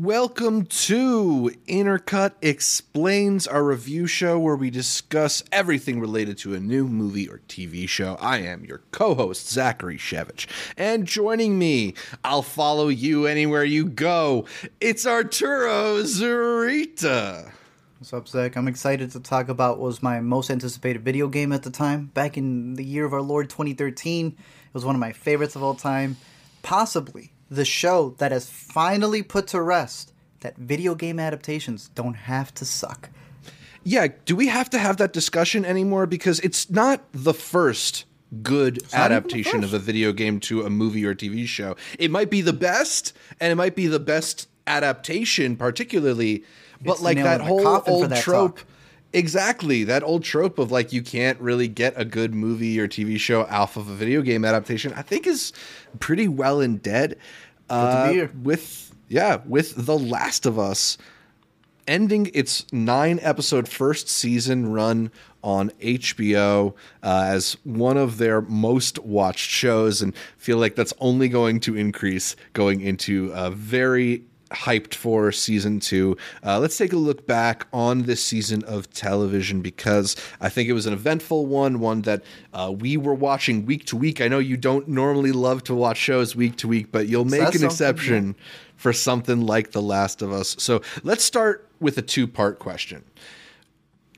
Welcome to Intercut Explains, our review show where we discuss everything related to a new movie or TV show. I am your co host, Zachary Shevich. And joining me, I'll follow you anywhere you go. It's Arturo Zurita. What's up, Zach? I'm excited to talk about what was my most anticipated video game at the time. Back in the year of our Lord 2013, it was one of my favorites of all time. Possibly the show that has finally put to rest that video game adaptations don't have to suck. Yeah, do we have to have that discussion anymore? Because it's not the first good adaptation of a video game to a movie or TV show. It might be the best, and it might be the best adaptation, particularly, but It's like that whole old that trope. talk. Exactly. That old trope of like you can't really get a good movie or TV show off of a video game adaptation, I think is pretty well and dead. Uh, be here. with yeah, with The Last of Us ending its nine episode first season run on HBO uh, as one of their most watched shows, and feel like that's only going to increase going into a very hyped for season two. Uh, let's take a look back on this season of television because I think it was an eventful one, one that uh, we were watching week to week. I know you don't normally love to watch shows week to week, but you'll make an exception for something like The Last of Us. So let's start with a two part question.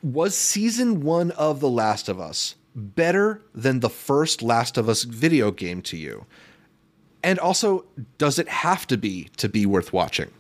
Was season one of The Last of Us better than the first Last of Us video game to you? And also, does it have to be to be worth watching?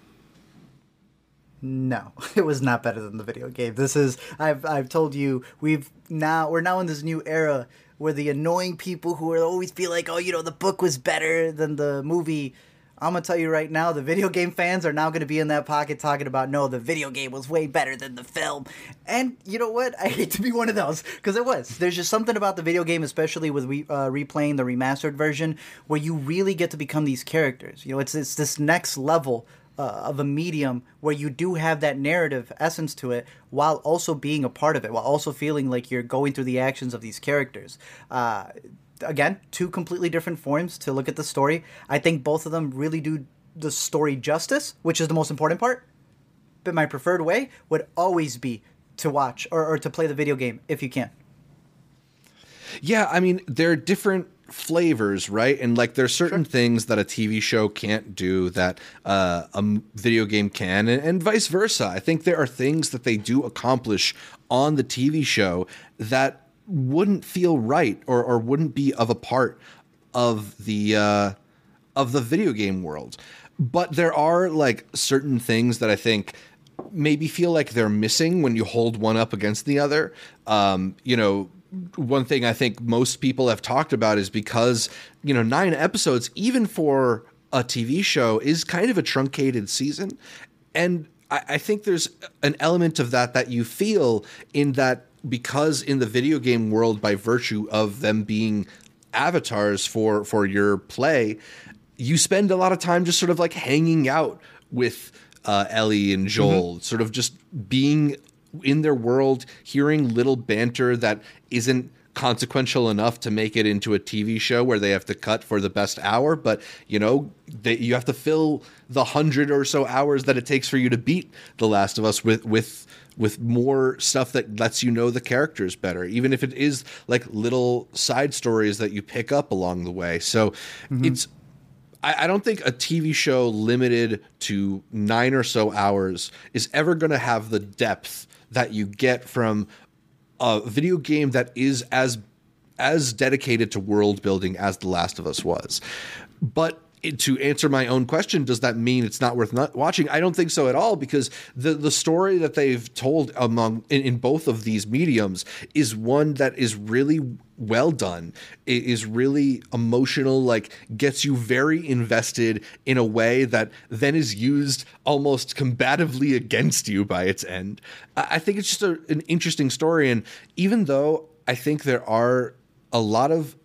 No, it was not better than the video game. This is I've I've told you we've now we're now in this new era where the annoying people who always feel like oh you know the book was better than the movie. I'm gonna tell you right now, the video game fans are now gonna be in that pocket talking about no, the video game was way better than the film. And you know what? I hate to be one of those because it was. There's just something about the video game, especially with re- uh, replaying the remastered version, where you really get to become these characters. You know, it's it's this next level uh, of a medium where you do have that narrative essence to it while also being a part of it while also feeling like you're going through the actions of these characters uh, again two completely different forms to look at the story i think both of them really do the story justice which is the most important part but my preferred way would always be to watch or, or to play the video game if you can Yeah, I mean, there are different flavors, right? And like there's certain things that a TV show can't do that uh, a video game can, and, and vice versa. I think there are things that they do accomplish on the TV show that wouldn't feel right or, or wouldn't be of a part of the uh, of the video game world. But there are like certain things that I think maybe feel like they're missing when you hold one up against the other. Um, you know, one thing I think most people have talked about is because, you know, nine episodes, even for a TV show, is kind of a truncated season. And I, I think there's an element of that that you feel in that because in the video game world, by virtue of them being avatars for for your play, you spend a lot of time just sort of like hanging out with uh, Ellie and Joel, sort of just being in their world, hearing little banter that isn't consequential enough to make it into a TV show where they have to cut for the best hour, but you know, they, you have to fill the hundred or so hours that it takes for you to beat The Last of Us with with with more stuff that lets you know the characters better, even if it is like little side stories that you pick up along the way. So mm-hmm. it's I, I don't think a TV show limited to nine or so hours is ever going to have the depth that you get from a video game that is as as dedicated to world building as The Last of Us was. But to answer my own question, does that mean it's not worth not watching? I don't think so at all because the the story that they've told among in, in both of these mediums is one that is really well done. It is really emotional, like gets you very invested in a way that then is used almost combatively against you by its end. I think it's just a, an interesting story, and even though I think there are a lot of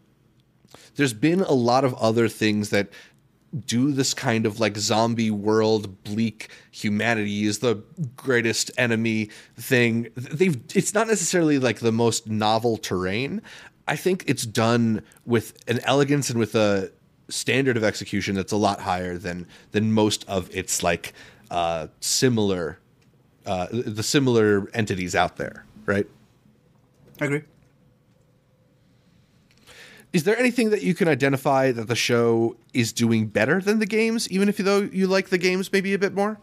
there's been a lot of other things that do this kind of like zombie world bleak humanity is the greatest enemy thing they've it's not necessarily like the most novel terrain i think it's done with an elegance and with a standard of execution that's a lot higher than than most of its like uh, similar uh, the similar entities out there, right? I agree. Is there anything that you can identify that the show is doing better than the games, even if though you like the games maybe a bit more?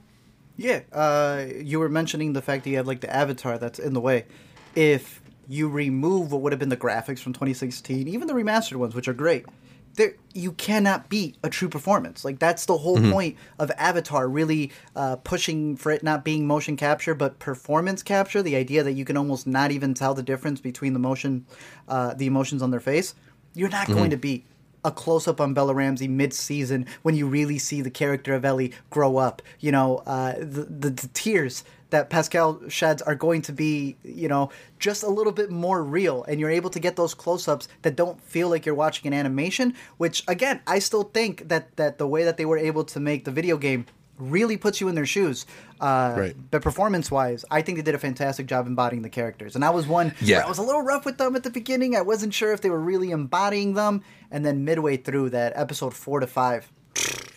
Yeah, uh, you were mentioning the fact that you have like the avatar that's in the way. If you remove what would have been the graphics from 2016, even the remastered ones, which are great, there you cannot beat a true performance. Like that's the whole point of Avatar, really uh, pushing for it not being motion capture but performance capture. The idea that you can almost not even tell the difference between the motion, uh, the emotions on their face. You're not going to be a close up on Bella Ramsey mid season when you really see the character of Ellie grow up. You know, uh, the, the the tears that Pascal sheds are going to be, you know, just a little bit more real, and you're able to get those close ups that don't feel like you're watching an animation. Which again, I still think that that the way that they were able to make the video game really puts you in their shoes. Uh, Right. But performance wise, I think they did a fantastic job embodying the characters. And I was one Yeah. where I was a little rough with them at the beginning. I wasn't sure if they were really embodying them. And then midway through that episode four to five,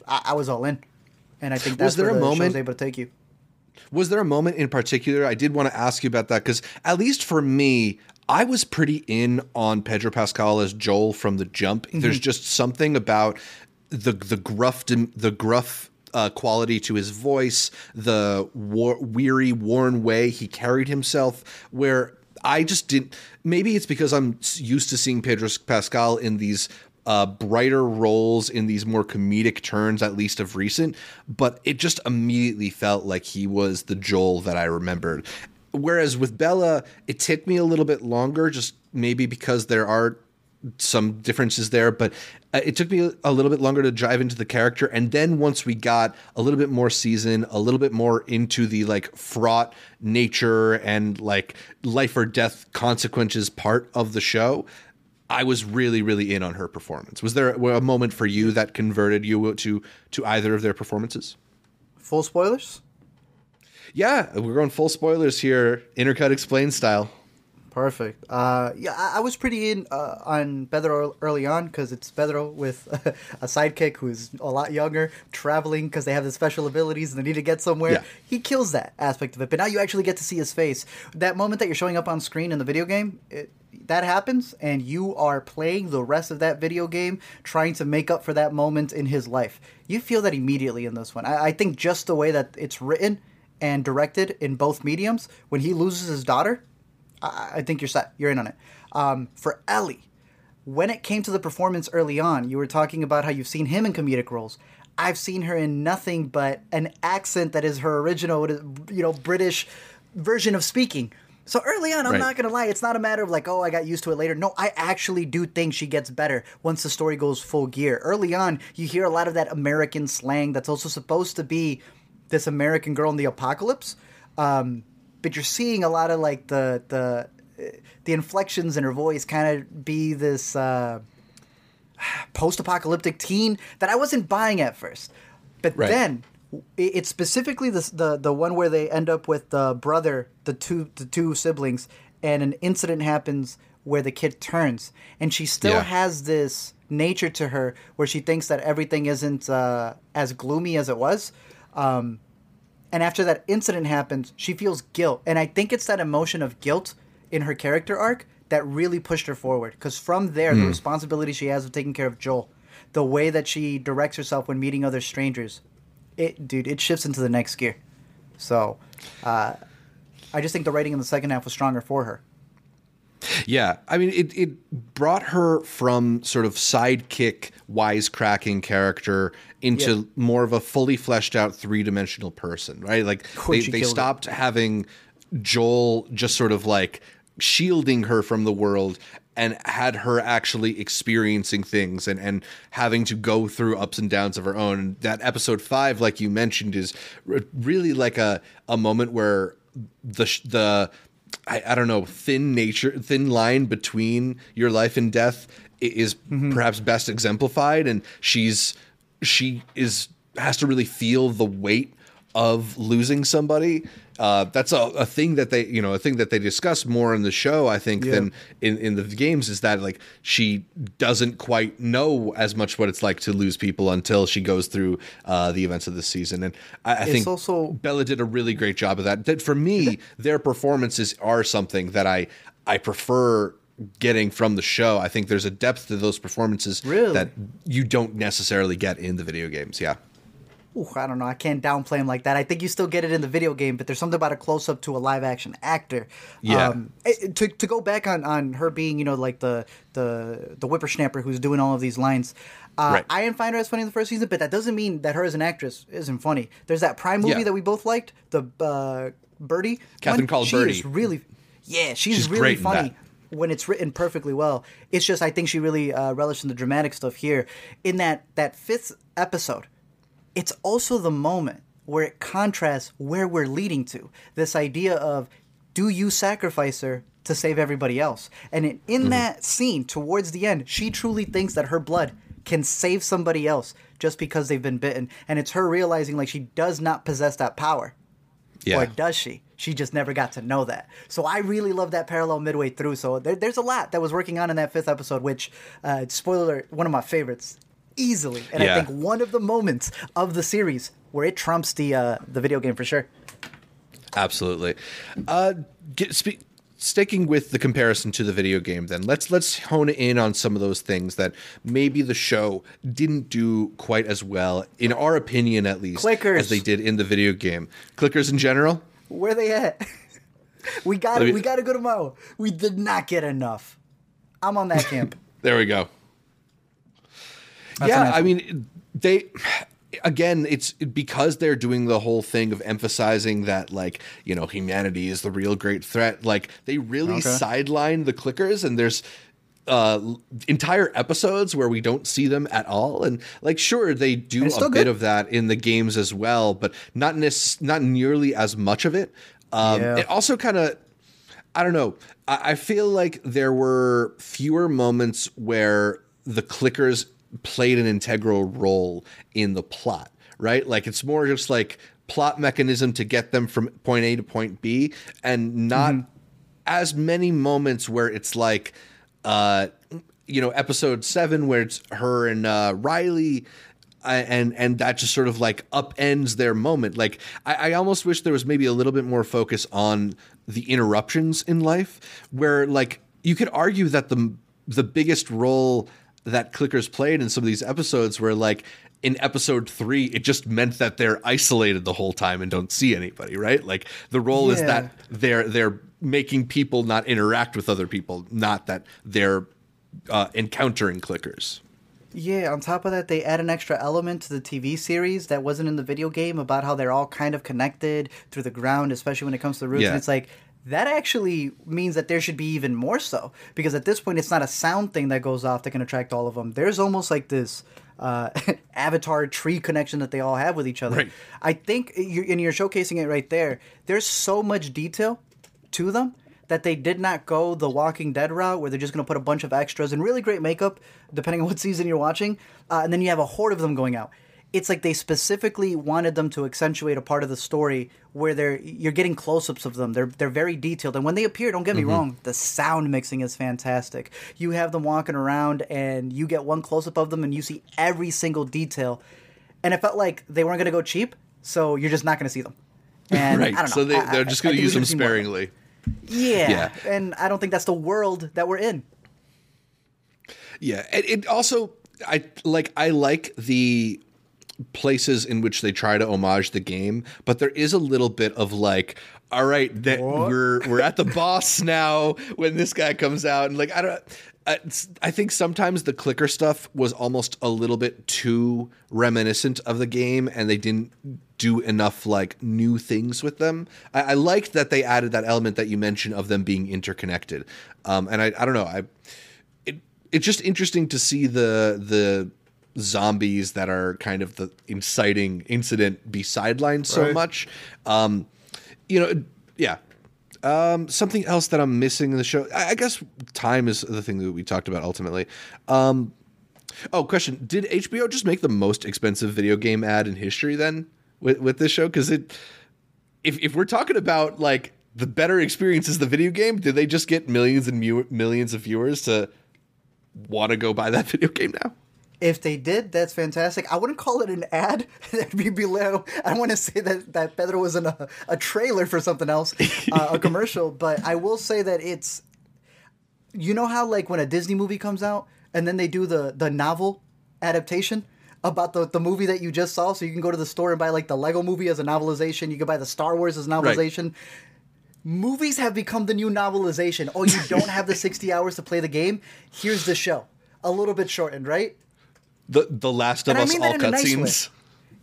I, I was all in. And I think that's Was there where a the moment- show's able to take you. Was there a moment in particular? I did want to ask you about that because, at least for me, I was pretty in on Pedro Pascal as Joel from the jump. There's just something about the the gruff the gruff uh, quality to his voice, the war, weary, worn way he carried himself, where I just didn't. Maybe it's because I'm used to seeing Pedro Pascal in these uh, brighter roles in these more comedic turns, at least of recent, but it just immediately felt like he was the Joel that I remembered. Whereas with Bella, it took me a little bit longer, just maybe because there are some differences there, but uh, it took me a little bit longer to drive into the character. And then once we got a little bit more season, a little bit more into the like fraught nature and like life or death consequences part of the show, I was really, really in on her performance. Was there a moment for you that converted you to to either of their performances? Full spoilers? Yeah, we're going full spoilers here, intercut explain style. Perfect. Uh, yeah, I, I was pretty in uh, on Pedro early on because it's Pedro with a sidekick who's a lot younger, traveling because they have the special abilities and they need to get somewhere. Yeah. He kills that aspect of it, but now you actually get to see his face. That moment that you're showing up on screen in the video game, it, that happens, and you are playing the rest of that video game trying to make up for that moment in his life. You feel that immediately in this one. I, I think just the way that it's written and directed in both mediums, when he loses his daughter, I, I think you're set. You're in on it. Um, for Ellie, when it came to the performance early on, you were talking about how you've seen him in comedic roles. I've seen her in nothing but an accent that is her original, you know, British version of speaking. So early on, I'm Right. not gonna lie, it's not a matter of like, oh, I got used to it later. No, I actually do think she gets better once the story goes full gear. Early on, you hear a lot of that American slang that's also supposed to be this American girl in the apocalypse. Um, but you're seeing a lot of like the the the inflections in her voice kind of be this uh, post-apocalyptic teen that I wasn't buying at first. But Right. then it's specifically the, the the one where they end up with the brother, the two the two siblings, and an incident happens where the kid turns, and she still Yeah. has this nature to her where she thinks that everything isn't uh, as gloomy as it was. Um, and after that incident happens, she feels guilt. And I think it's that emotion of guilt in her character arc that really pushed her forward. Because from there, the responsibility she has of taking care of Joel, the way that she directs herself when meeting other strangers, it, dude, it shifts into the next gear. So, uh, I just think the writing in the second half was stronger for her. Yeah, I mean, it it brought her from sort of sidekick, wisecracking character into Yeah. more of a fully fleshed out three dimensional person, right? Like they, they it. stopped having Joel just sort of like shielding her from the world and had her actually experiencing things and, and having to go through ups and downs of her own. And that episode five, like you mentioned, is r- really like a, a moment where the sh- the I, I don't know thin nature thin line between your life and death is mm-hmm. perhaps best exemplified and she's she is has to really feel the weight of losing somebody. Uh, that's a, a thing that they, you know, a thing that they discuss more in the show, I think, Yeah. than in, in the games is that like she doesn't quite know as much what it's like to lose people until she goes through uh, the events of the season. And I, I think also- Bella did a really great job of that. That for me, their performances are something that I I prefer getting from the show. I think there's a depth to those performances Really? that you don't necessarily get in the video games. Yeah. Ooh, I don't know. I can't downplay him like that. I think you still get it in the video game, but there's something about a close up to a live action actor. Yeah. Um, eh, to to go back on on her being, you know, like the the the whippersnapper who's doing all of these lines. Uh, Right. I didn't find her as funny in the first season, but that doesn't mean that her as an actress isn't funny. There's that Prime movie Yeah. that we both liked, the uh, Birdy. Catherine one. Called she Birdy. Is really, yeah, she's, She's really funny when it's written perfectly well. It's just I think she really uh, relished in the dramatic stuff here. In that that fifth episode, it's also the moment where it contrasts where we're leading to. This idea of do you sacrifice her to save everybody else? And in, in that scene towards the end, she truly thinks that her blood can save somebody else just because they've been bitten. And it's her realizing like she does not possess that power. Yeah. Or does she? She just never got to know that. So I really love that parallel midway through. So there, there's a lot that was working on in that fifth episode, which, uh, spoiler, one of my favorites, easily. And Yeah. I think one of the moments of the series where it trumps the uh, the video game for sure. Absolutely. Uh, get, spe- sticking with the comparison to the video game, then let's let's hone in on some of those things that maybe the show didn't do quite as well, in our opinion, at least, Clickers. as they did in the video game. Clickers in general. Where they at? we got me- we got to go tomorrow. We did not get enough. I'm on that camp. There we go. That's yeah, I mean, they again, it's because they're doing the whole thing of emphasizing that like you know humanity is the real great threat. Like they really Okay. sideline the clickers, and there's uh entire episodes where we don't see them at all and like sure they do a still bit of that in the games as well but not nec- not nearly as much of it um Yeah. it also kind of I don't know. I, I feel like there were fewer moments where the clickers played an integral role in the plot, right? Like it's more just like plot mechanism to get them from point A to point B, and not as many moments where it's like, uh, you know, episode seven where it's her and uh, Riley and and that just sort of like upends their moment. Like I, I almost wish there was maybe a little bit more focus on the interruptions in life, where like you could argue that the the biggest role that clickers played in some of these episodes where like in episode three, it just meant that they're isolated the whole time and don't see anybody, right? Like the role is that they're they're making people not interact with other people, not that they're uh, encountering clickers. Yeah, on top of that, they add an extra element to the TV series that wasn't in the video game about how they're all kind of connected through the ground, especially when it comes to the roots. Yeah. And it's like, that actually means that there should be even more so. Because at this point, it's not a sound thing that goes off that can attract all of them. There's almost like this uh, avatar tree connection that they all have with each other. Right. I think, you're, and you're showcasing it right there, there's so much detail to them that they did not go the Walking Dead route where they're just going to put a bunch of extras and really great makeup, depending on what season you're watching, uh, and then you have a horde of them going out. It's like they specifically wanted them to accentuate a part of the story where they're you're getting close-ups of them. They're they're very detailed, and when they appear, don't get me mm-hmm. wrong, the sound mixing is fantastic. You have them walking around, and you get one close-up of them, and you see every single detail, and it felt like they weren't going to go cheap, so you're just not going to see them. And right. I don't know. So they, they're I- just going to use them should see more of it. sparingly. Yeah. Yeah. And I don't think that's the world that we're in. Yeah. It, it also, I like, I like the places in which they try to homage the game, but there is a little bit of like, all right, that we're we're at the boss now when this guy comes out, and like I don't. I, I think sometimes the clicker stuff was almost a little bit too reminiscent of the game, and they didn't do enough like new things with them. I, I liked that they added that element that you mentioned of them being interconnected, um, and I, I don't know. I it it's just interesting to see the the zombies that are kind of the inciting incident be sidelined so Right. much. Um, you know, yeah. Um, something else that I'm missing in the show. I, I guess time is the thing that we talked about ultimately. Um, oh, question: Did HBO just make the most expensive video game ad in history? Then with with this show because it if if we're talking about like the better experience is the video game, did they just get millions and mu- millions of viewers to want to go buy that video game now? If they did, that's fantastic. I wouldn't call it an ad. That'd be below. I want to say that that Pedro was in a, a trailer for something else, uh, a commercial. But I will say that it's, you know how like when a Disney movie comes out and then they do the the novel adaptation about the, the movie that you just saw, so you can go to the store and buy like the Lego movie as a novelization. You can buy the Star Wars as a novelization. Right. Movies have become the new novelization. Oh, you don't have the 60 hours to play the game? Here's the show. A little bit shortened, right? The The Last of and Us I mean all cutscenes. Nice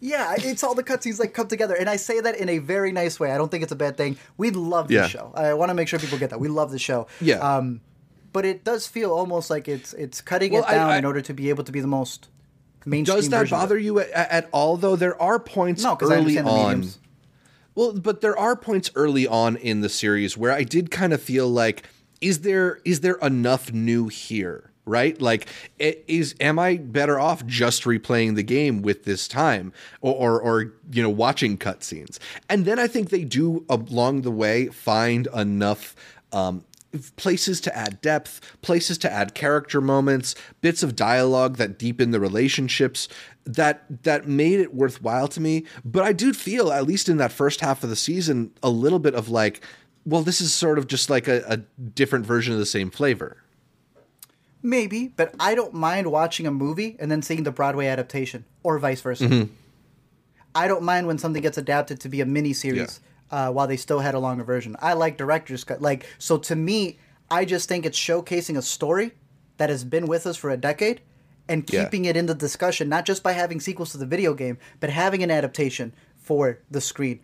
yeah, it's all the cutscenes like come together, and I say that in a very nice way. I don't think it's a bad thing. We love the yeah. show. I want to make sure people get that. We love the show. Yeah. Um, but it does feel almost like it's it's cutting well, it down I, I, in order to be able to be the most mainstream. Does that bother you at, at, all? Though there are points no, early on. Well, but there are points early on in the series where I did kind of feel like, is there is there enough new here? Right like is am i better off just replaying the game with this time or or, or you know watching cutscenes and then i think they do along the way find enough um, places to add depth, places to add character moments, bits of dialogue that deepen the relationships that that made it worthwhile to me. But I do feel, at least in that first half of the season, a little bit of like, well, this is sort of just like a, a different version of the same flavor. Maybe, but I don't mind watching a movie and then seeing the Broadway adaptation, or vice versa. Mm-hmm. I don't mind when something gets adapted to be a mini series. Yeah uh, while they still had a longer version. I like director's cut. Like so, to me, I just think it's showcasing a story that has been with us for a decade and keeping yeah. it in the discussion, not just by having sequels to the video game, but having an adaptation for the screen.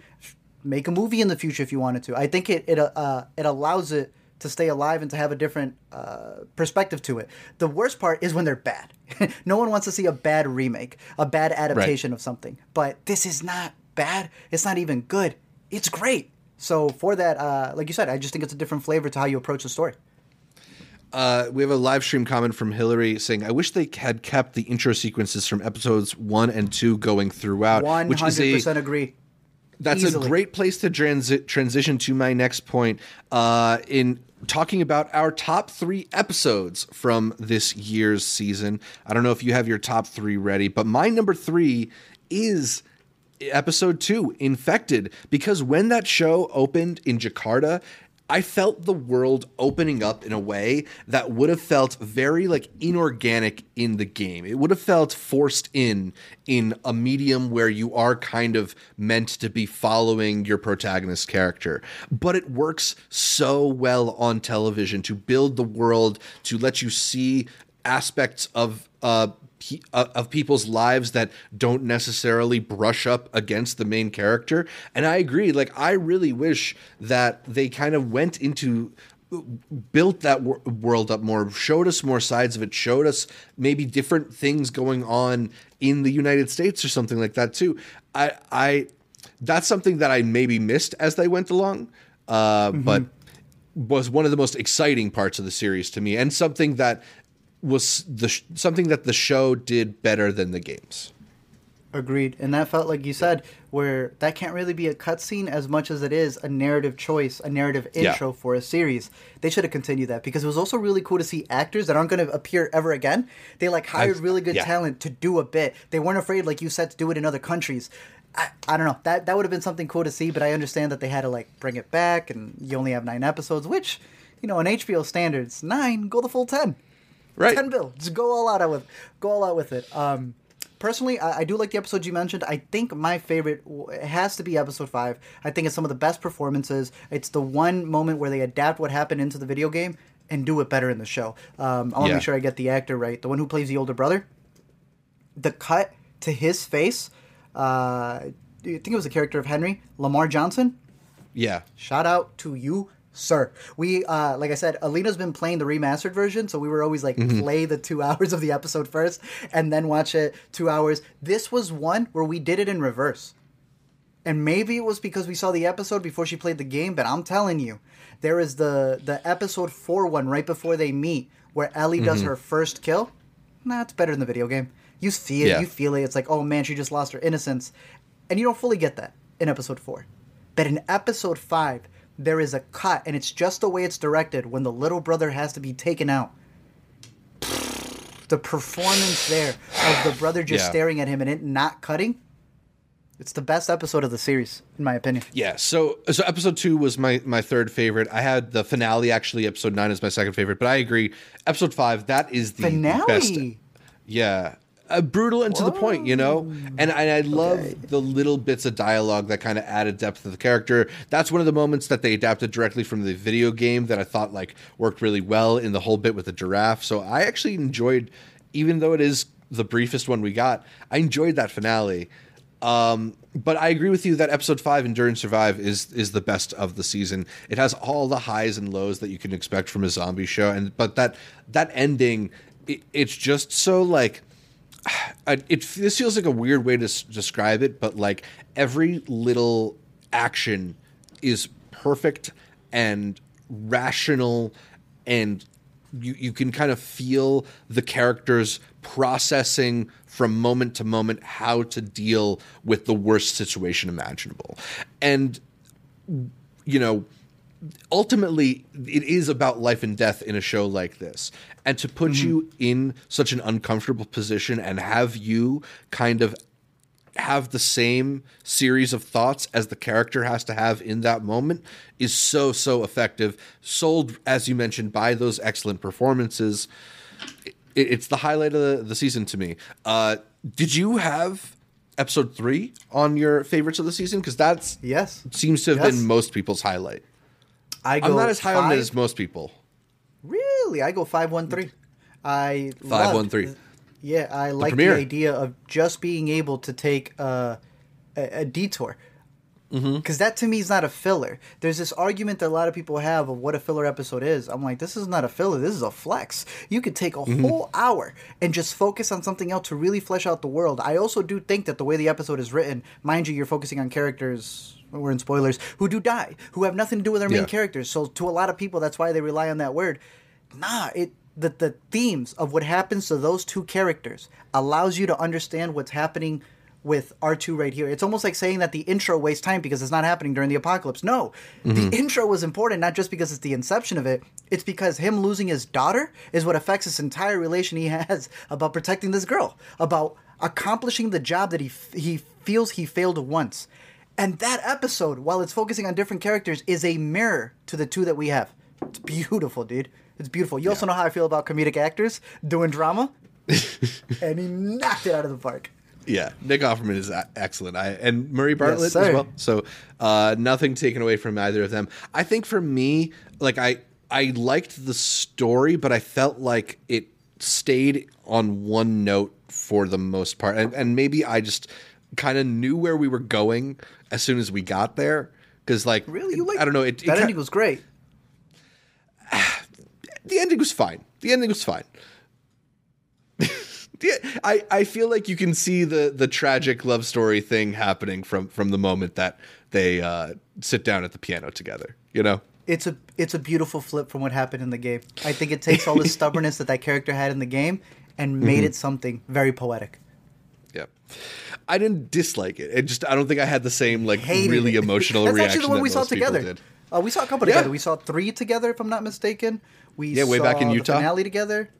Make a movie in the future if you wanted to. I think it it uh, it allows it to stay alive and to have a different uh, perspective to it. The worst part is when they're bad. no one wants to see a bad remake, a bad adaptation right. of something. But this is not bad. It's not even good it's great. So for that, uh, like you said, I just think it's a different flavor to how you approach the story. Uh, we have a live stream comment from Hillary saying, "I wish they had kept the intro sequences from episodes one and two going throughout." One hundred percent agree. That's Easily. a great place to transi- transition to my next point. Uh, in talking about our top three episodes from this year's season, I don't know if you have your top three ready, but my number three is episode two, Infected, because when that show opened in Jakarta, I felt the world opening up in a way that would have felt very like inorganic in the game. It would have felt forced in in a medium where you are kind of meant to be following your protagonist character. But it works so well on television to build the world, to let you see aspects of uh, of people's lives that don't necessarily brush up against the main character. And I agree. Like, I really wish that they kind of went into built that wor- world up more showed us more sides of it showed us maybe different things going on in the united states or something like that too i i that's something that i maybe missed as they went along uh, mm-hmm. but was one of the most exciting parts of the series to me and something that was the sh- something that the show did better than the games. Agreed, and that felt like you said, where that can't really be a cutscene as much as it is a narrative choice, a narrative intro yeah. for a series. They should have continued that because it was also really cool to see actors that aren't going to appear ever again. They like hired I've, really good yeah. talent to do a bit. They weren't afraid, like you said, to do it in other countries. I, I don't know that that would have been something cool to see, but I understand that they had to like bring it back, and you only have nine episodes, which you know, in HBO standards, nine go the full ten. Right. Ten bill. Just go all out with go all out with it. Um, personally, I, I, do like the episodes you mentioned. I think my favorite it has to be episode five. I think it's some of the best performances. It's the one moment where they adapt what happened into the video game and do it better in the show. Um, I want to yeah. make sure I get the actor right. The one who plays the older brother. The cut to his face. Uh, I think it was the character of Henry Lamar Johnson. Yeah. Shout out to you, sir. We, uh, like I said, Alina's been playing the remastered version, so we were always like mm-hmm. play the two hours of the episode first and then watch it two hours. This was one where we did it in reverse. And maybe it was because we saw the episode before she played the game, but I'm telling you, there is the the episode four one right before they meet where Ellie mm-hmm. does her first kill. Nah, it's better than the video game. You see it, yeah. you feel it. It's like, oh man, she just lost her innocence. and you don't fully get that in episode four. But in episode five, there is a cut, and it's just the way it's directed when the little brother has to be taken out. The performance there of the brother just Yeah. staring at him and it not cutting. It's the best episode of the series, in my opinion. Yeah, so so episode two was my my third favorite. I had the finale actually. Episode nine is my second favorite, but I agree. Episode five that is the Finale. best. Yeah, uh, brutal and to the point, you know. And, and I love Okay. the little bits of dialogue that kind of added depth to the character. That's one of the moments that they adapted directly from the video game that I thought like worked really well in the whole bit with the giraffe. So I actually enjoyed, even though it is the briefest one we got, I enjoyed that finale. Um, but I agree with you that episode five, Endure and Survive, is is the best of the season. It has all the highs and lows that you can expect from a zombie show, and but that that ending, it, it's just so like I- it this feels like a weird way to s- describe it, but like every little action is perfect and rational, and you you can kind of feel the characters processing from moment to moment how to deal with the worst situation imaginable, and you know ultimately it is about life and death in a show like this. And to put you in such an uncomfortable position and have you kind of have the same series of thoughts as the character has to have in that moment is so so effective. Sold as you mentioned by those excellent performances. It, it's the highlight of the, the season to me. Uh did you have episode three on your favorites of the season? Because that's Yes. seems to have Yes. been most people's highlight I go I'm not as high on it as most people. Really? I go five one three. I Five, one, three. Yeah, I like the premiere. idea of just being able to take uh, a, a detour. Mm-hmm. Because that to me is not a filler. There's this argument that a lot of people have of what a filler episode is. I'm like, this is not a filler. This is a flex. You could take a Mm-hmm. whole hour and just focus on something else to really flesh out the world. I also do think that the way the episode is written, mind you, you're focusing on characters. We're in spoilers. Who do die? Who have nothing to do with their main Yeah. characters. So to a lot of people, that's why they rely on that word. Nah, it the the themes of what happens to those two characters allows you to understand what's happening with R2 right here. It's almost like saying that the intro wastes time because it's not happening during the apocalypse. No. The mm-hmm. intro was important not just because it's the inception of it, it's because him losing his daughter is what affects this entire relation he has about protecting this girl, about accomplishing the job that he f- he feels he failed once. And that episode, while it's focusing on different characters, is a mirror to the two that we have. It's beautiful, dude. It's beautiful. You also know how I feel about comedic actors doing drama, and he knocked it out of the park. Yeah, Nick Offerman is excellent. I and Murray Bartlett as well. So uh, nothing taken away from either of them. I think for me, like I I liked the story, but I felt like it stayed on one note for the most part, and, and maybe I just kind of knew where we were going as soon as we got there. Because like Really, you like? I don't know. It, it that ki- ending was great. the ending was fine. The ending was fine. I, I feel like you can see the the tragic love story thing happening from from the moment that they uh, sit down at the piano together. You know. It's a it's a beautiful flip from what happened in the game. I think it takes all the stubbornness that that character had in the game and made it something very poetic. Yeah. I didn't dislike it. It just I don't think I had the same like Hated really it. emotional That's reaction actually the one we saw together. Uh, we saw a couple Yeah. together. We saw three together, if I'm not mistaken. We Yeah, way back in the Utah. finale together.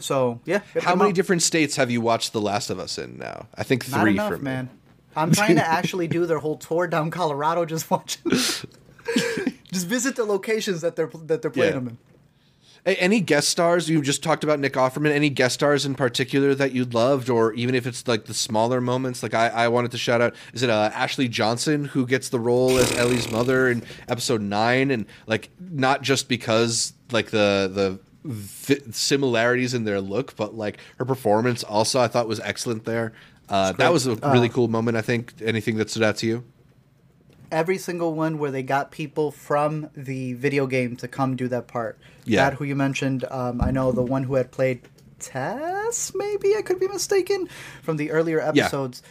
So yeah, How many out. different states have you watched The Last of Us in now? I think Not three enough, me. man. I'm trying to actually do their whole tour down Colorado. Just watching. just visit the locations that they're that they're playing Yeah. them in. Any guest stars? You just talked about Nick Offerman. Any guest stars in particular that you loved, or even if it's like the smaller moments? Like I, I wanted to shout out. Is it uh, Ashley Johnson who gets the role as Ellie's mother in episode nine? And like not just because like the the vi- similarities in their look, but like her performance also I thought was excellent there. Uh, that was a really cool moment. I think. Anything that stood out to you? Every single one where they got people from the video game to come do that part. Yeah. That who you mentioned. Um, I know the one who had played Tess. Maybe I could be mistaken from the earlier episodes.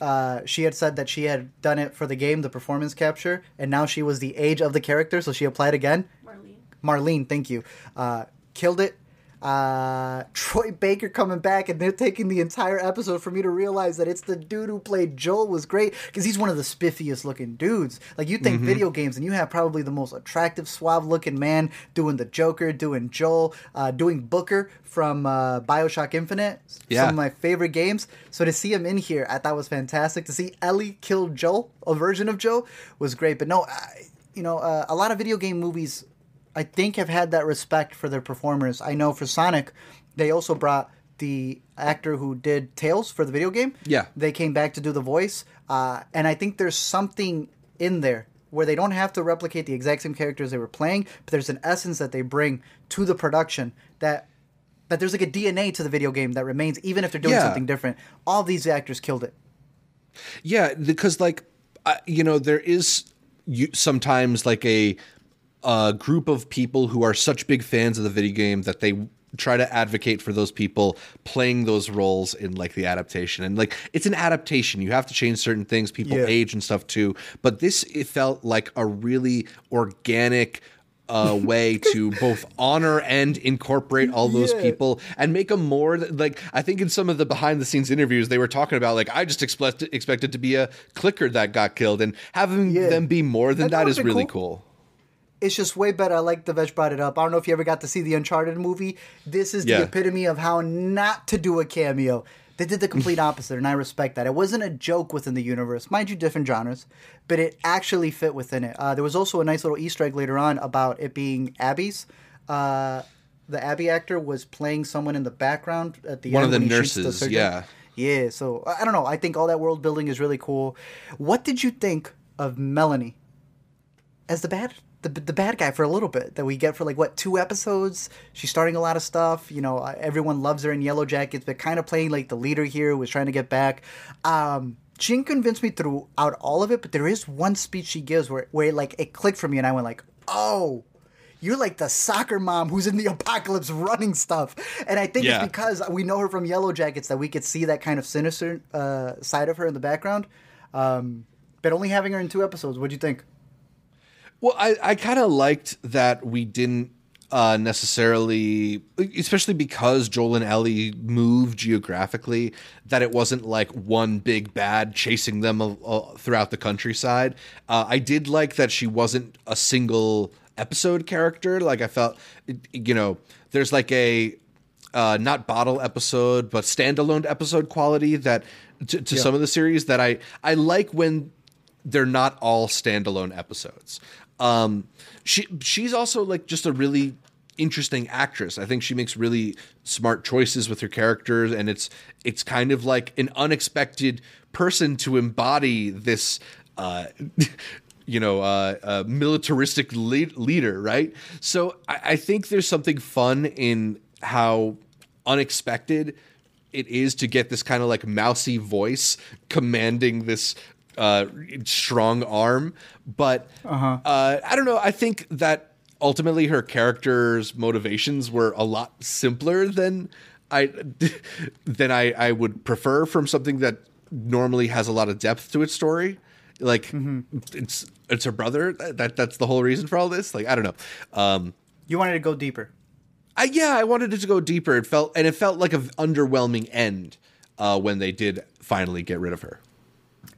Uh, she had said that she had done it for the game, the performance capture, and now she was the age of the character, so she applied again. Marlene. Marlene, thank you. Uh, killed it. Uh, Troy Baker coming back and they're taking the entire episode for me to realize that it's the dude who played Joel was great because he's one of the spiffiest looking dudes. Like you think video games and you have probably the most attractive, suave looking man doing the Joker, doing Joel, uh, doing Booker from uh, Bioshock Infinite. Yeah. Some of my favorite games. So to see him in here, I thought was fantastic. To see Ellie kill Joel, a version of Joel, was great. But no, I, you know, uh, a lot of video game movies, I think, have had that respect for their performers. I know for Sonic, they also brought the actor who did Tails for the video game. Yeah. They came back to do the voice. Uh, and I think there's something in there where they don't have to replicate the exact same characters they were playing, but there's an essence that they bring to the production that that there's like a DNA to the video game that remains even if they're doing Yeah. something different. All these actors killed it. Yeah, because like I, you know, there is you, sometimes like a a group of people who are such big fans of the video game that they try to advocate for those people playing those roles in like the adaptation and like it's an adaptation you have to change certain things people Yeah. age and stuff too but this it felt like a really organic uh, way to both honor and incorporate all those Yeah. people and make them more like I think in some of the behind the scenes interviews they were talking about like I just expected expected to be a clicker that got killed and having Yeah. them be more than That's that is really cool. cool. It's just way better. I like the Veg brought it up. I don't know if you ever got to see the Uncharted movie. This is the Yeah. epitome of how not to do a cameo. They did the complete opposite, and I respect that. It wasn't a joke within the universe, mind you, different genres, but it actually fit within it. Uh, there was also a nice little Easter egg later on about it being Abby's. Uh, the Abby actor was playing someone in the background at the One end of the nurses, surgeon. yeah. Yeah, so I don't know. I think all that world building is really cool. What did you think of Melanie as the bad the, the bad guy for a little bit that we get for like what two episodes? She's starting a lot of stuff. You know, everyone loves her in Yellowjackets, but kind of playing like the leader here who was trying to get back. Um, she didn't convince me throughout all of it, but there is one speech she gives where where like it clicked for me, and I went like, oh. You're like the soccer mom who's in the apocalypse running stuff. And I think Yeah. it's because we know her from Yellowjackets that we could see that kind of sinister uh, side of her in the background. Um, but only having her in two episodes, what'd you think? Well, I, I kind of liked that we didn't uh, necessarily, especially because Joel and Ellie move geographically, that it wasn't like one big bad chasing them uh, uh, throughout the countryside. Uh, I did like that she wasn't a single episode character. Like I felt, you know, there's like a uh, not bottle episode, but standalone episode quality that to, to some of the series that I I like when they're not all standalone episodes. Um, she she's also like just a really interesting actress. I think she makes really smart choices with her characters, and it's it's kind of like an unexpected person to embody this. Uh, you know, uh, uh, militaristic lead- leader, right? So I, I think there's something fun in how unexpected it is to get this kind of like mousy voice commanding this uh, strong arm. But uh I don't know. I think that ultimately her character's motivations were a lot simpler than I than I, I would prefer from something that normally has a lot of depth to its story. Like it's it's her brother. That that's the whole reason for all this. Like I don't know. Um, You wanted to go deeper. I, yeah, I wanted it to go deeper. It felt and it felt like an underwhelming end uh, when they did finally get rid of her.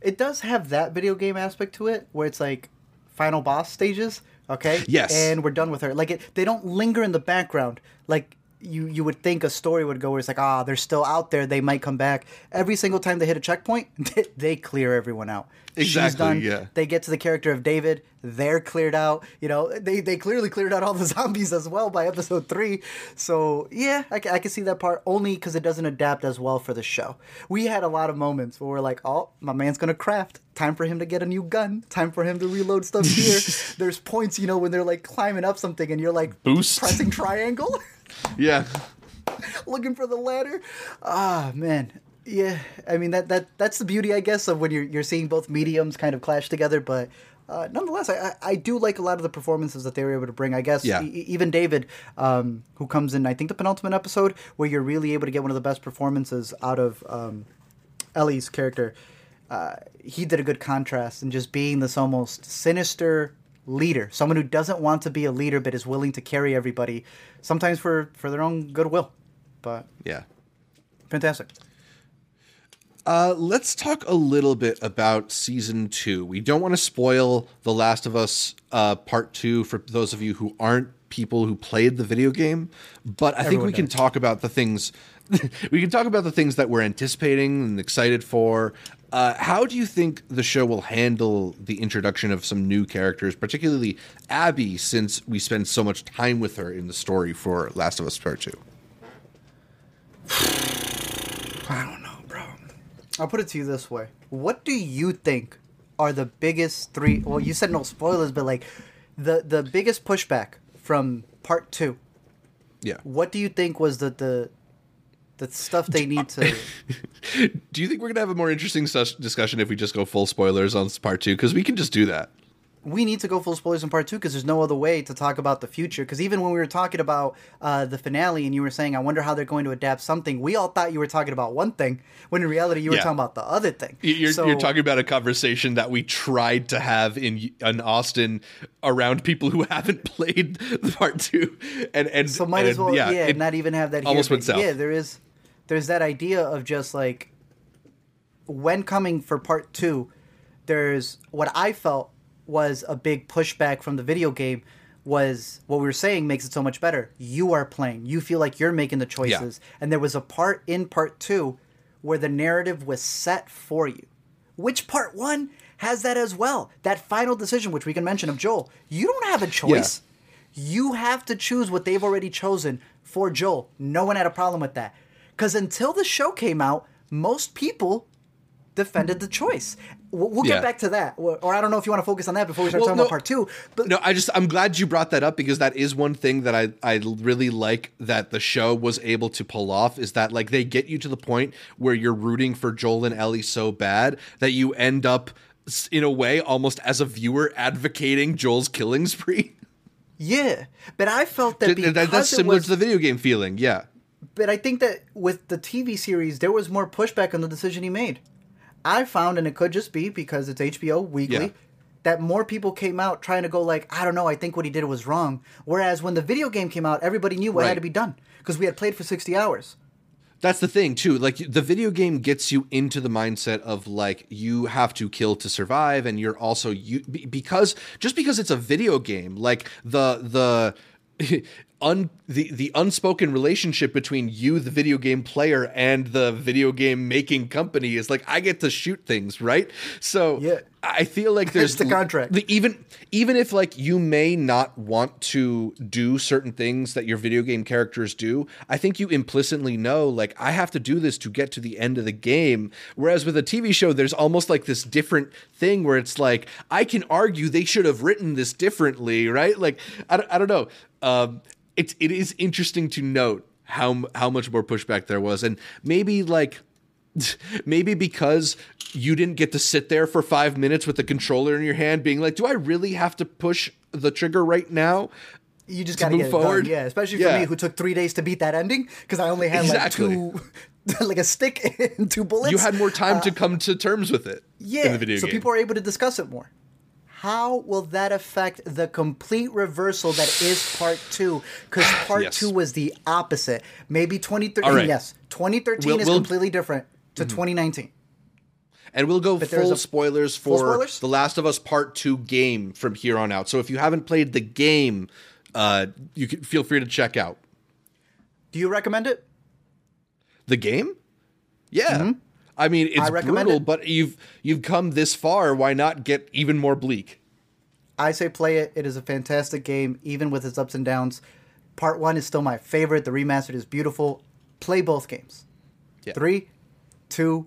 It does have that video game aspect to it, where it's like final boss stages. Okay. Yes. And we're done with her. Like it, they don't linger in the background. Like you, you would think a story would go where it's like, ah, they're still out there. They might come back. Every single time they hit a checkpoint, they, they clear everyone out. She's Exactly, done. yeah. They get to the character of David. They're cleared out. You know, they they clearly cleared out all the zombies as well by episode three. So yeah, I, I can see that part only because it doesn't adapt as well for the show. We had a lot of moments where we're like, oh, my man's gonna craft. Time for him to get a new gun. Time for him to reload stuff here. There's points, you know, when they're like climbing up something and you're like Boost. pressing triangle. Yeah. looking for the ladder. Ah, man. Yeah, I mean that that that's the beauty, I guess, of when you're you're seeing both mediums kind of clash together. But uh, nonetheless, I, I do like a lot of the performances that they were able to bring. I guess Yeah. e- e- even David, um, who comes in, I think the penultimate episode, where you're really able to get one of the best performances out of um, Ellie's character. Uh, he did a good contrast and just being this almost sinister leader, someone who doesn't want to be a leader but is willing to carry everybody, sometimes for for their own goodwill. But Yeah. fantastic. Uh, let's talk a little bit about season two. We don't want to spoil The Last of Us uh, Part Two for those of you who aren't people who played the video game, but I think Everyone we can talk about the things. we can talk about the things that we're anticipating and excited for. Uh, how do you think the show will handle the introduction of some new characters, particularly Abby, since we spend so much time with her in the story for Last of Us Part Two? I don't know, bro. I'll put it to you this way: What do you think are the biggest three? Well, you said no spoilers, but like the the biggest pushback from part two. Yeah. What do you think was the the the stuff they need to? Do you think we're gonna have a more interesting discussion if we just go full spoilers on part two? Because we can just do that. we need to go full spoilers in part two because there's no other way to talk about the future. Because even when we were talking about uh, the finale and you were saying, I wonder how they're going to adapt something, we all thought you were talking about one thing, when in reality you were Yeah. talking about the other thing. You're, So- you're talking about a conversation that we tried to have in in Austin around people who haven't played the part two, and and So might and, as well, yeah, it- not even have that. Here, almost went south. Yeah, there is, there's that idea of just like, when coming for part two, there's what I felt was a big pushback from the video game was what we were saying makes it so much better. You are playing. You feel like you're making the choices, and there was a part in part two where the narrative was set for you. Which part one has that as well? That final decision, which we can mention of Joel. You don't have a choice. You have to choose what they've already chosen for Joel. No one had a problem with that. Because until the show came out, most people defended the choice. We'll, we'll Yeah. get back to that. Or, or I don't know if you want to focus on that before we start Well, talking no. about part two. But No, I just I'm glad you brought that up because that is one thing that I I really like that the show was able to pull off is that like they get you to the point where you're rooting for Joel and Ellie so bad that you end up in a way almost as a viewer advocating Joel's killing spree. yeah, but I felt that that- that's similar was, to the video game feeling. Yeah. But I think that with the TV series, there was more pushback on the decision he made. I found, and it could just be because it's HBO weekly, Yeah. that more people came out trying to go like, I don't know, I think what he did was wrong. Whereas when the video game came out, everybody knew what had to be done because we had played for sixty hours. That's the thing too. Like the video game gets you into the mindset of like you have to kill to survive, and you're also you because just because it's a video game, like the the un the the unspoken relationship between you, the video game player, and the video game making company is like I get to shoot things, right? So Yeah. I feel like there's the contract. the- even even if like you may not want to do certain things that your video game characters do, I think you implicitly know like I have to do this to get to the end of the game. Whereas with a TV show, there's almost like this different thing where it's like I can argue they should have written this differently, right? Like I don't, I don't know. Um, it's it is interesting to note how how much more pushback there was, and maybe like maybe because you didn't get to sit there for five minutes with the controller in your hand being like do i really have to push the trigger right now You just To got to move forward? done. Yeah, especially for Yeah. me who took three days to beat that ending because I only had Exactly. like two, like a stick and two bullets. you had more time to come to terms with it Uh, yeah, in the video so people are able to discuss it more. How will that affect the complete reversal that is part two? Because part Yes. two was the opposite. Maybe 2013, All right. yes. 2013 We'll- is we'll- completely different to 2019. and we'll go there's full a- spoilers for spoilers? the last of us part 2 game from here on out so if you haven't played the game uh, you can feel free to check out Do you recommend it? the game yeah i mean it's. I brutal it. but you've you've come this far why not get even more bleak I say play it. It is a fantastic game, even with its ups and downs. Part one is still my favorite. The remastered is beautiful. Play both games. Yeah. Three, two,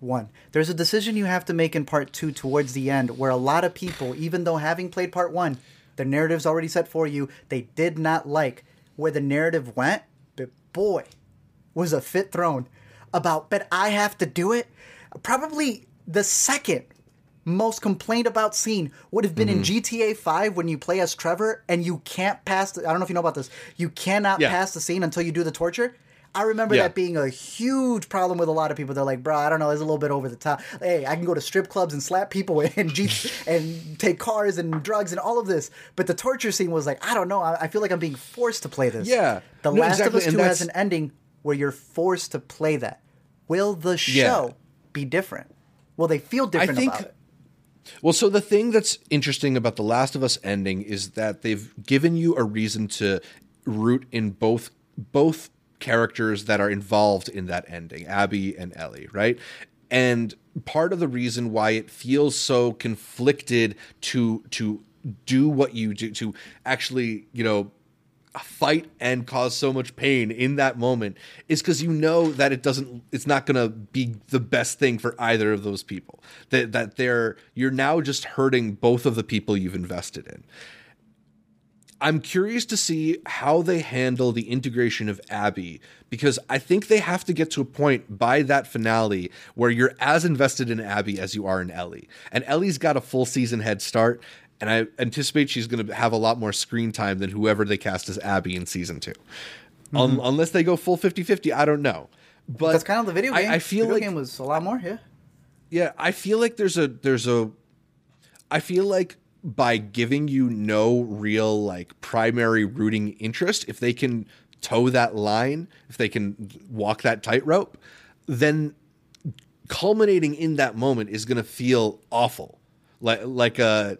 one. There's a decision you have to make in part two towards the end where a lot of people, even though having played part one, the narrative's already set for you, they did not like where the narrative went. But boy, was a fit thrown about, but I have to do it. Probably the second most complained about scene would have been in mm-hmm. GTA 5 when you play as Trevor and you can't pass the, I don't know if you know about this. You cannot Yeah. pass the scene until you do the torture. I remember Yeah. that being a huge problem with a lot of people. They're like, bro, I don't know, it's a little bit over the top. Hey, I can go to strip clubs and slap people and jeep and take cars and drugs and all of this. But the torture scene was like, I don't know, I, I feel like I'm being forced to play this. Yeah. The No, Last exactly, of Us and 2 has an ending where you're forced to play that. Will the show be different? Will they feel different think- about it? Well, so the thing that's interesting about The Last of Us ending is that they've given you a reason to root in both both characters that are involved in that ending, Abby and Ellie, right? And part of the reason why it feels so conflicted to to do what you do to actually, you know, fight and cause so much pain in that moment is because you know that it doesn't it's not going to be the best thing for either of those people. That that they're you're now just hurting both of the people you've invested in. I'm curious to see how they handle the integration of abby because i think they have to get to a point by that finale where you're as invested in abby as you are in ellie. And ellie's got a full season head start and I anticipate she's going to have a lot more screen time than whoever they cast as Abby in season 2 Un- mm-hmm. unless they go full 50-50, I don't know. But That's kind of the video game. I, feel video like game was a lot more, yeah. yeah, I feel like there's a there's a I feel like by giving you no real like primary rooting interest, if they can toe that line, if they can walk that tightrope, then culminating in that moment is going to feel awful. Like like a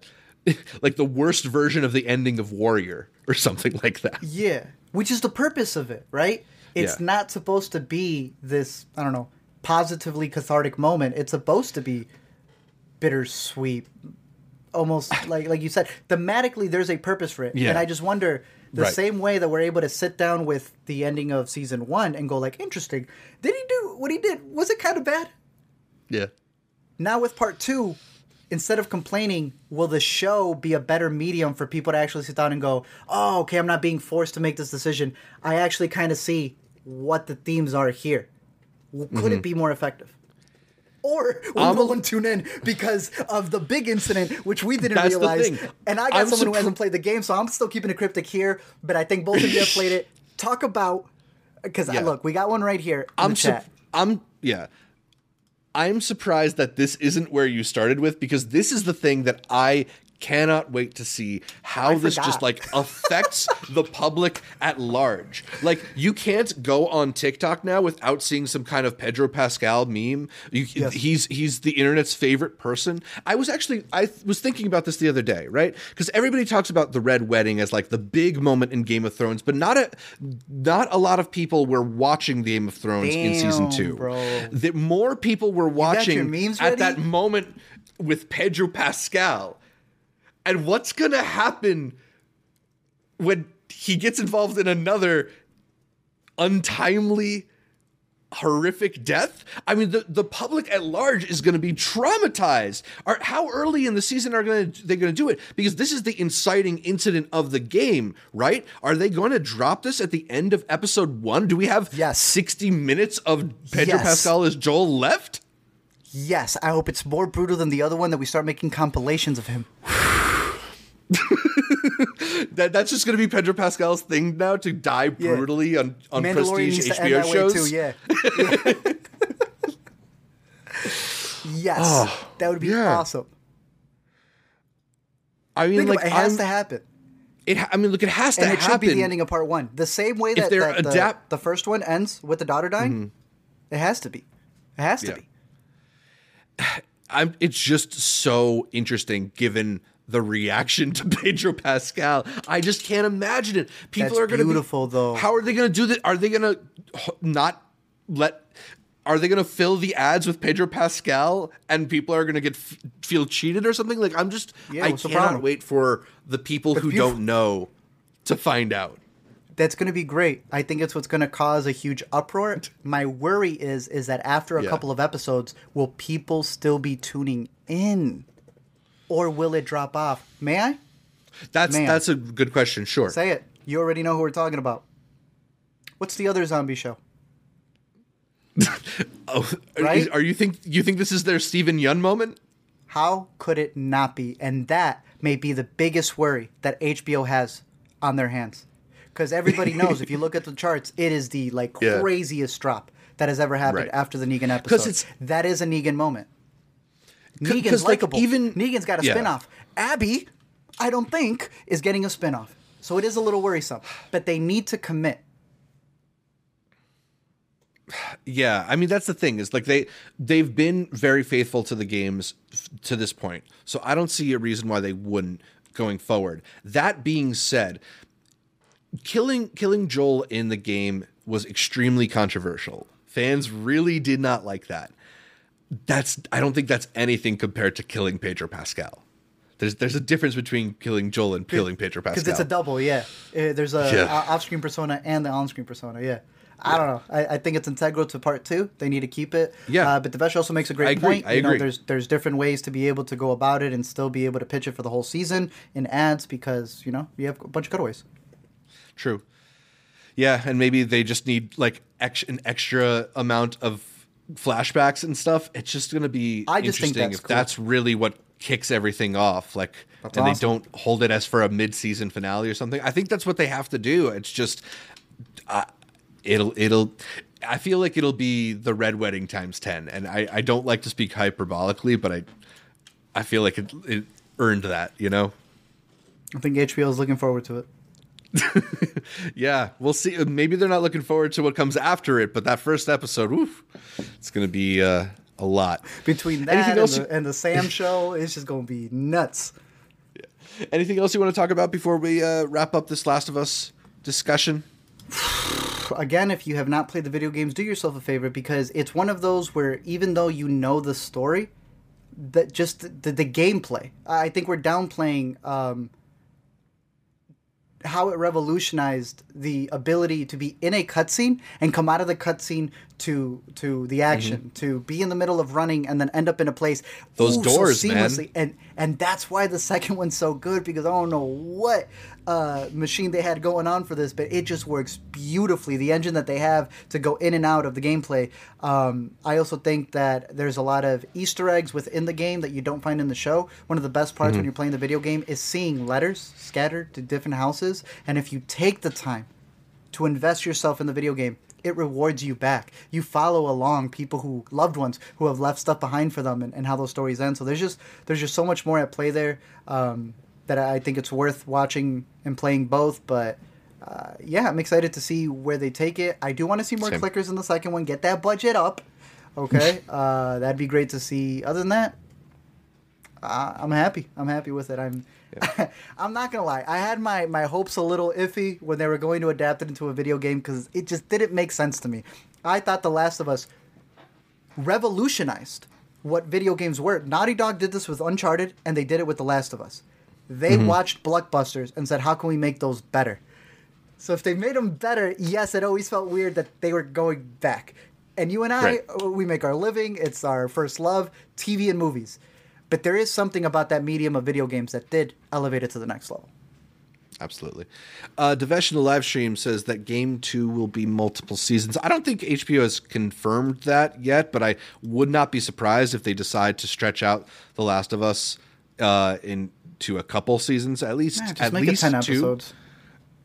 like the worst version of the ending of Warrior or something like that. Yeah, which is the purpose of it, right? It's Yeah. not supposed to be this, I don't know, positively cathartic moment. It's supposed to be bittersweet, almost like like you said. Thematically, there's a purpose for it, Yeah. and I just wonder the Right. same way that we're able to sit down with the ending of season one and go like, interesting. Did he do what he did? Was it kind of bad? Yeah. now with part two, instead of complaining, will the show be a better medium for people to actually sit down and go, oh, okay, I'm not being forced to make this decision. I actually kind of see what the themes are here. Could it mm-hmm. be more effective? Or will I'm no a- one tune in because of the big incident, which we didn't That's realize? And I got I'm someone who hasn't played the game, so I'm still keeping it cryptic here. But I think both of you have played it. Talk about because uh, Yeah. look, we got one right here I'm chat. I'm yeah. I'm surprised that this isn't where you started with because this is the thing that I cannot wait to see how this forgot. just like affects the public at large. Like you can't go on TikTok now without seeing some kind of Pedro Pascal meme. You, Yes. He's he's the internet's favorite person. I was actually I was thinking about this the other day, right? Because everybody talks about the red wedding as like the big moment in Game of Thrones, but not a not a lot of people were watching Game of Thrones in season two. bro. That more people were watching at that moment with Pedro Pascal. And what's gonna happen when he gets involved in another untimely horrific death i mean the, the public at large is going to be traumatized are how early in the season are going to they going to do it because this is the inciting incident of the game right are they going to drop this at the end of episode 1 do we have Yes. 60 minutes of pedro Yes. pascal as joel left Yes, I hope it's more brutal than the other one that we start making compilations of him. that that's just going to be pedro pascal's thing now to die Yeah. brutally on on prestige to hbo shows too. Yeah. yes, that would be yeah. awesome. i mean Think like it, it has I'm- to happen, it ha- i mean look it has to and it happen should be the ending of part one. The same way that, that the, adapt- Mm-hmm. the first one ends with the daughter dying. It has to be. It has to Yeah. be. I'm it's just so interesting given the reaction to Pedro Pascal. I just can't imagine it. People That's are going to beautiful, though. How are they going to do that? Are they going to not let are they going to fill the ads with Pedro Pascal and people are going to get feel cheated or something? Like I'm just Yeah, I cannot problem? wait for the people who beautiful- don't know to find out. That's going to be great. I think it's what's going to cause a huge uproar. My worry is is that after a Yeah. couple of episodes, will people still be tuning in, or will it drop off? May I That's Man. that's a good question. Sure. say it? You already know who we're talking about. What's the other zombie show? Oh, Right? Are you think you think this is their Steven Yeun moment? How could it not be? And that may be the biggest worry that HBO has on their hands. because everybody knows if you look at the charts, it is the like Yeah. craziest drop that has ever happened Right. after the Negan episode. Because it's- that is a Negan moment. Negan's like, likable. even- Negan's got a yeah. spin-off. Abby, I don't think, is getting a spin-off. So it is a little worrisome. But they need to commit. Yeah, I mean that's the thing is like they they've been very faithful to the games f- to this point. So I don't see a reason why they wouldn't going forward. That being said, killing killing Joel in the game was extremely controversial. Fans really did not like that. That's I don't think that's anything compared to killing Pedro Pascal. There's there's a difference between killing Joel and killing Pedro Pascal. Because it's a double, yeah. Uh, There's a Yeah. o- off-screen persona and the on-screen persona, yeah. I don't know. I, I think it's integral to part two. They need to keep it. Yeah. Uh, but Devesh also makes a great I agree. point. I you know, agree. there's there's different ways to be able to go about it and still be able to pitch it for the whole season in ads because you know you have a bunch of cutaways. True. Yeah, and maybe they just need like ex- an extra amount of flashbacks and stuff. It's just going to be I just think interesting that's if cool. that's really what kicks everything off. Like, That's and awesome. they don't hold it as for a mid-season finale or something. I think that's what they have to do. It's just, uh, it'll it'll. I feel like it'll be the red wedding times ten, and I I don't like to speak hyperbolically, but I I feel like it, it earned that. You know. I think HBO is looking forward to it. Yeah, we'll see. Maybe they're not looking forward to what comes after it, but that first episode, woof, it's going to be uh, a lot. Between that Anything and else the, you- and the Sam show, it's just going to be nuts. Anything else you want to talk about before we uh, wrap up this Last of Us discussion? again, if you have not played the video games, do yourself a favor because it's one of those where even though you know the story, that just the, the gameplay. I think we're downplaying um, how it revolutionized the ability to be in a cutscene and come out of the cutscene to to the action, mm-hmm. to be in the middle of running and then end up in a place. Those so doors, man. seamlessly. And and that's why the second one's so good because I don't know what uh, machine they had going on for this, but it just works beautifully. The engine that they have to go in and out of the gameplay. Um, I also think that there's a lot of Easter eggs within the game that you don't find in the show. One of the best parts when you're playing the video game is seeing letters scattered to different houses, and if you take the time to invest yourself in the video game, it rewards you back. You follow along people who loved ones who have left stuff behind for them and, and how those stories end. So there's just there's just so much more at play there um, that I think it's worth watching and playing both. But uh, yeah, I'm excited to see where they take it. I do want to see more Same. clickers in the second one. Get that budget up. Okay, uh, that'd be great to see. Other than that, uh, I'm happy. I'm happy with it. I'm. I'm not gonna lie. I had my my hopes a little iffy when they were going to adapt it into a video game because it just didn't make sense to me. I thought The Last of Us revolutionized what video games were. Naughty Dog did this with Uncharted, and they did it with The Last of Us. They mm-hmm. watched blockbusters and said, "How can we make those better?" So if they made them better, yes, it always felt weird that they were going back. And you and I, Right. we make our living. It's our first love, TV and movies. But there is something about that medium of video games that did elevate it to the next level. Absolutely. Uh, Devesh in the live stream says that game two will be multiple seasons. I don't think HBO has confirmed that yet, but I would not be surprised if they decide to stretch out The Last of Us uh, into a couple seasons, at least. Yeah, at least it ten two. episodes.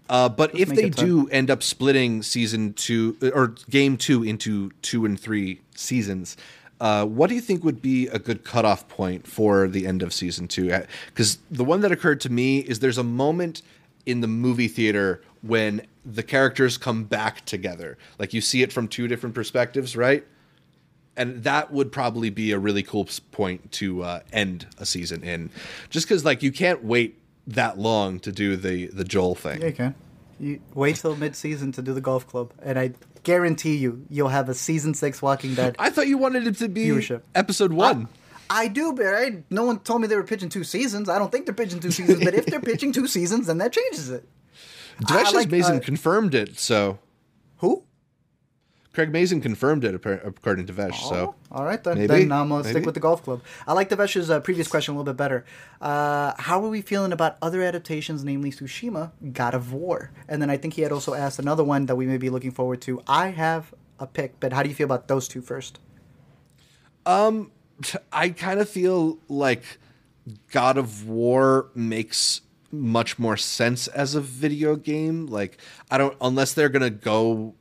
Uh, but if they do end up splitting season two or game two into two and three seasons, uh, what do you think would be a good cutoff point for the end of season two? Because the one that occurred to me is there's a moment in the movie theater when the characters come back together. Like you see it from two different perspectives, right? And that would probably be a really cool point to uh, end a season in, just because like you can't wait that long to do the the Joel thing. Yeah, you can. You wait till mid-season to do the golf club, and I guarantee you, you'll have a season six Walking Dead. I thought you wanted it to be Viewership. episode one. I do, but I, no one told me they were pitching two seasons. I don't think they're pitching two seasons, but if they're pitching two seasons, then that changes it. Devesh like, Mazin uh, confirmed it, so Who? Craig Mazin confirmed it according to Vesh. So Oh, all right then. maybe, then I'm gonna maybe. stick with the golf club. I like the Vesh's uh, previous question a little bit better. Uh, how are we feeling about other adaptations, namely Tsushima, God of War? And then I think he had also asked another one that we may be looking forward to. I have a pick, but how do you feel about those two first? I kind of feel like God of War makes much more sense as a video game. Like I don't unless they're gonna go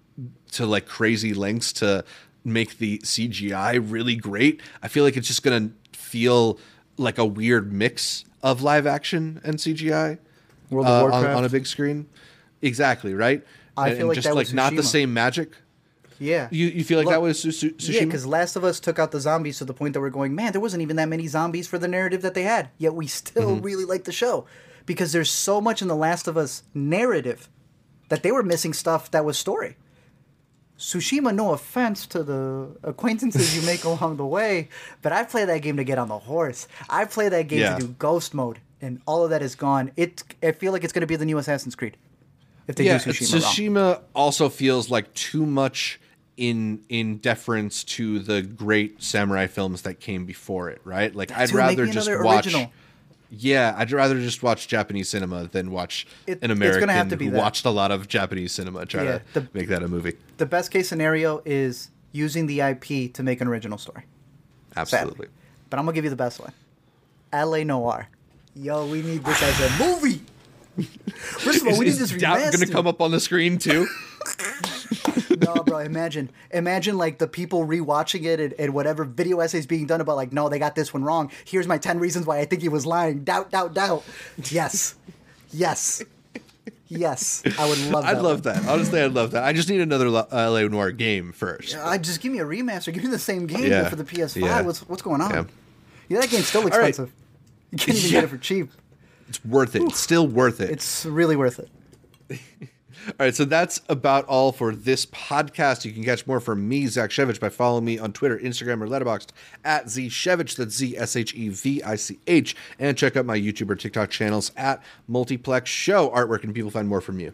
to like crazy lengths to make the CGI really great. I feel like it's just gonna feel like a weird mix of live action and CGI World of uh, on, Warcraft. on a big screen. Exactly right. I And- feel like just that like was not the same magic. Yeah. You you feel like Look- that was Su- Su- Tsushima? Yeah, because Last of Us took out the zombies to the point that we're going, man, there wasn't even that many zombies for the narrative that they had. Yet we still Mm-hmm. really like the show because there's so much in the Last of Us narrative that they were missing stuff that was story. Tsushima, no offense to the acquaintances you make along the way, but I play that game to get on the horse. I play that game Yeah. to do ghost mode, and all of that is gone. It, I feel like it's going to be the new Assassin's Creed if they yeah, do Tsushima, wrong. Also feels like too much in in deference to the great samurai films that came before it, right? Like I'd rather just watch. original. Yeah, I'd rather just watch Japanese cinema than watch It- an it's gonna American have to be who that. watched a lot of Japanese cinema try Yeah, to the- make that a movie. The best case scenario is using the IP to make an original story. sadly. Absolutely. But I'm gonna give you the best one. L.A. Noire. Yo, we need this as a movie. First of all, we need is, this is Doubt remastered. going to come up on the screen too? no, bro. Imagine, imagine like the people rewatching it and, and whatever video essays being done about like, no, they got this one wrong. Here's my ten reasons why I think he was lying. Doubt, doubt, doubt. Yes, yes, yes. I would love. I'd love that. Honestly, I'd love that. I just need another LA Noire game first. Uh, just give me a remaster. Give me the same game Yeah. for the PS5. Yeah. What's what's going on? Yeah. Yeah, that game's still right. expensive. You can't even get it for cheap. It's worth it. It's still worth it. It's really worth it. All right, so that's about all for this podcast. You can catch more from me, Zach Shevich, by following me on Twitter, Instagram, or Letterboxd at Z Shevich. That's Z S H E V I C H. And check out my YouTube or TikTok channels at Multiplex Show. Artwork, and people find more from you.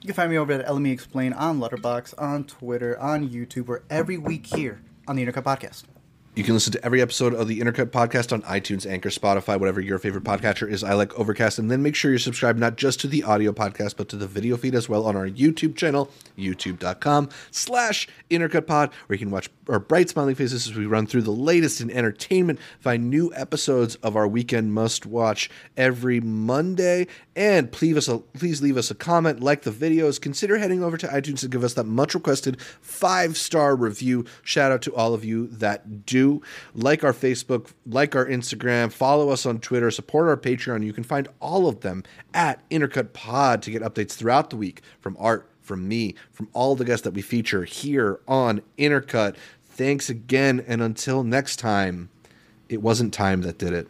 You can find me over at LME Explain on Letterboxd, on Twitter, on YouTube, or every week here on the Intercut Podcast. You can listen to every episode of the Intercut podcast on iTunes, Anchor, Spotify, whatever your favorite podcatcher is. I like Overcast. And then make sure you're subscribed not just to the audio podcast, but to the video feed as well on our YouTube channel, youtube.com slash intercutpod, where you can watch our bright smiling faces as we run through the latest in entertainment, find new episodes of our weekend must watch every Monday. And please, us a, please leave us a comment, like the videos, consider heading over to iTunes to give us that much requested five star review. Shout out to all of you that Like our Facebook, like our Instagram, follow us on Twitter, support our Patreon. You can find all of them at Intercut Pod to get updates throughout the week from Art, from me, from all the guests that we feature here on Intercut. Thanks again, and until next time, it wasn't time that did it.